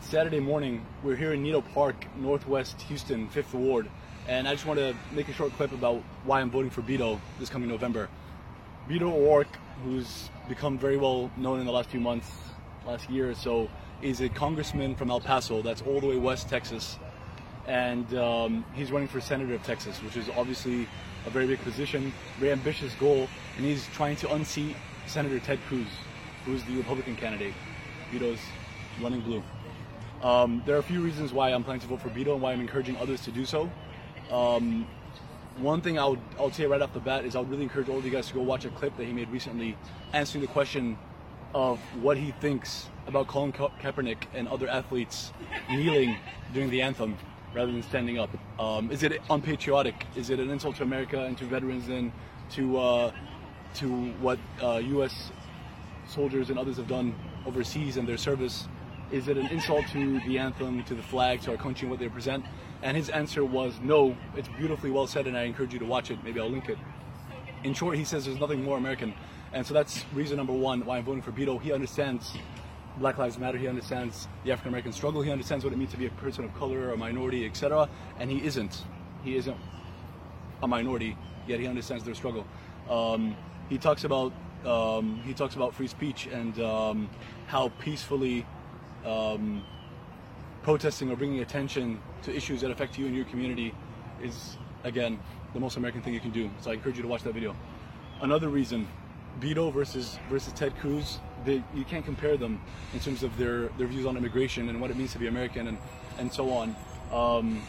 It's Saturday morning. We're here in Nido Park, Northwest Houston, 5th Ward. And I just want to make a short clip about why I'm voting for Beto this coming November. Beto O'Rourke, who's become very well known in the last few months, last year or so, is a congressman from El Paso, that's all the way west Texas. And um, he's running for senator of Texas, which is obviously a very big position, very ambitious goal. And he's trying to unseat Senator Ted Cruz, who's the Republican candidate. Beto's running blue. Um, there are a few reasons why I'm planning to vote for Beto and why I'm encouraging others to do so. Um, one thing I would, I say right off the bat is I would really encourage all of you guys to go watch a clip that he made recently answering the question of what he thinks about Colin Ka- Kaepernick and other athletes kneeling during the anthem rather than standing up. Um, is it unpatriotic? Is it an insult to America and to veterans and to uh, to what uh, U.S. soldiers and others have done overseas and their service? Is it an insult to the anthem, to the flag, to our country and what they represent? And his answer was no. It's beautifully well said, and I encourage you to watch it. Maybe I'll link it. In short, he says there's nothing more American, and so that's reason number one why I'm voting for Beto. He understands Black Lives Matter. He understands the African American struggle. He understands what it means to be a person of color or a minority, etc. And he isn't. He isn't a minority, yet he understands their struggle. Um, he talks about um, he talks about free speech and um, how peacefully um, protesting or bringing attention to issues that affect you and your community is again the most American thing you can do. So I encourage you to watch that video. Another reason, Beto versus versus Ted Cruz, they, you can't compare them in terms of their, their views on immigration and what it means to be American and, and so on. Um,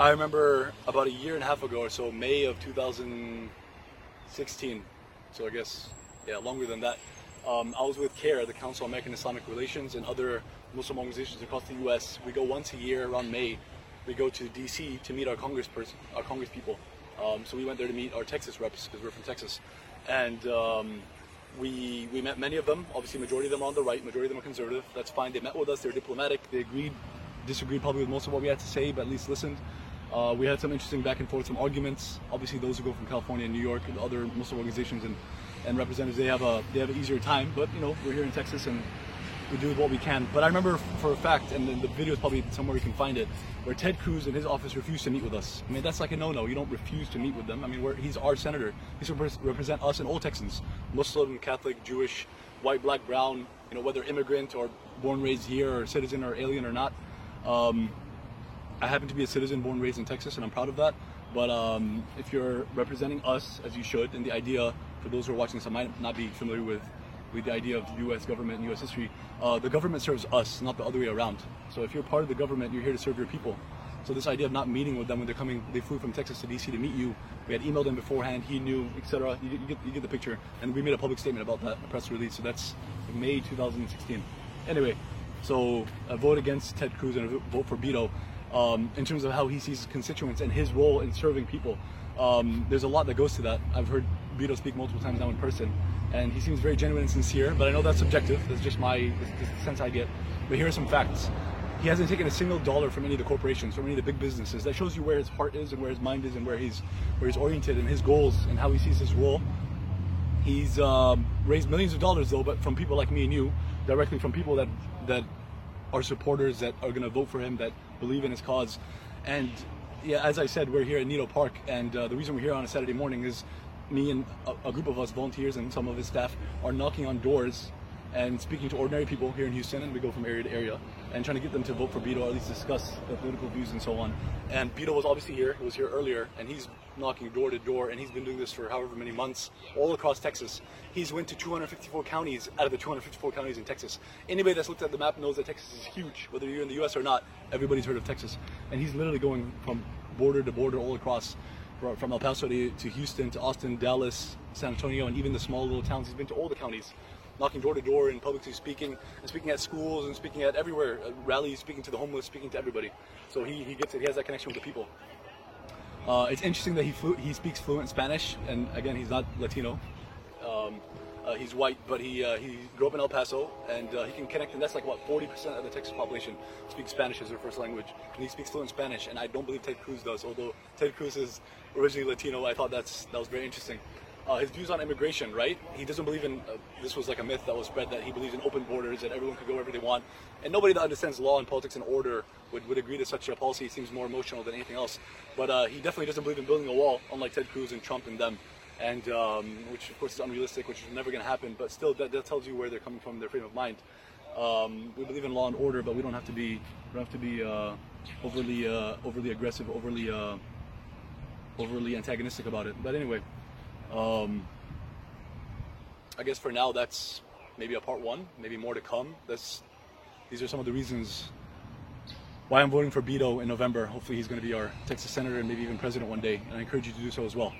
I remember about a year and a half ago or so, May of 2016, so I guess, yeah, longer than that, um, I was with CAIR, the Council on American Islamic Relations, and other Muslim organizations across the U.S. We go once a year around May. We go to D.C. to meet our Congress person, our Congress people. Um, so we went there to meet our Texas reps because we're from Texas, and um, we we met many of them. Obviously, majority of them are on the right, majority of them are conservative. That's fine. They met with us. They're diplomatic. They agreed, disagreed probably with most of what we had to say, but at least listened. Uh, we had some interesting back and forth, some arguments. Obviously, those who go from California and New York and other Muslim organizations and, and representatives, they have a they have an easier time. But you know, we're here in Texas and we do what we can. But I remember for a fact, and the video is probably somewhere you can find it, where Ted Cruz and his office refused to meet with us. I mean, that's like a no-no. You don't refuse to meet with them. I mean, he's our senator. He's to represent us and all Texans, Muslim, Catholic, Jewish, white, black, brown. You know, whether immigrant or born, raised here, or citizen or alien or not. Um, I happen to be a citizen born, raised in Texas, and I'm proud of that. But um, if you're representing us, as you should, and the idea, for those who are watching this, I might not be familiar with with the idea of the U.S. government and U.S. history, uh, the government serves us, not the other way around. So if you're part of the government, you're here to serve your people. So this idea of not meeting with them when they're coming, they flew from Texas to D.C. to meet you. We had emailed him beforehand. He knew, etc. You, you, get, you get the picture. And we made a public statement about that, a press release. So that's May 2016. Anyway, so a vote against Ted Cruz and a vote for Beto. Um, in terms of how he sees constituents and his role in serving people. Um, there's a lot that goes to that. I've heard Beto speak multiple times now in person, and he seems very genuine and sincere. But I know that's subjective. That's just my the sense I get. But here are some facts. He hasn't taken a single dollar from any of the corporations, from any of the big businesses. That shows you where his heart is and where his mind is and where he's where he's oriented and his goals and how he sees his role. He's um, raised millions of dollars though, but from people like me and you, directly from people that that are supporters that are going to vote for him, that believe in his cause, and yeah, as I said, we're here at Nido Park, and uh, the reason we're here on a Saturday morning is me and a, a, group of us volunteers and some of his staff are knocking on doors and speaking to ordinary people here in Houston, and we go from area to area and trying to get them to vote for Beto or at least discuss the political views and so on. And Beto was obviously here; he was here earlier, and he's knocking door to door, and he's been doing this for however many months all across Texas. He's went to 254 counties out of the 254 counties in Texas. Anybody that's looked at the map knows that Texas is huge, whether you're in the U.S. or not. Everybody's heard of Texas, and he's literally going from border to border all across from El Paso to, to Houston to Austin, Dallas, San Antonio, and even the small little towns. He's been to all the counties, knocking door to door and publicly speaking, and speaking at schools and speaking at everywhere, rallies, speaking to the homeless, speaking to everybody. So he, he gets it. He has that connection with the people. Uh, it's interesting that he he speaks fluent Spanish, and again, he's not Latino. Uh, he's white, but he uh, he grew up in El Paso, and uh, he can connect. And that's like what 40% of the Texas population speaks Spanish as their first language, and he speaks fluent Spanish. And I don't believe Ted Cruz does, although Ted Cruz is originally Latino. I thought that's that was very interesting. uh, his views on immigration, right? He doesn't believe in uh, this was like a myth that was spread that he believes in open borders that everyone could go wherever they want, and nobody that understands law and politics and order would, would agree to such a policy. It seems more emotional than anything else. But uh, he definitely doesn't believe in building a wall, unlike Ted Cruz and Trump and them, and um, which of course is unrealistic, which is never going to happen. But still, that, that tells you where they're coming from, their frame of mind. Um, we believe in law and order, but we don't have to be we don't have to be uh, overly uh, overly aggressive, overly uh, overly antagonistic about it. But anyway. Um, I guess for now that's maybe a part one, maybe more to come. That's these are some of the reasons why I'm voting for Beto in November. Hopefully he's going to be our Texas senator and maybe even president one day, and I encourage you to do so as well.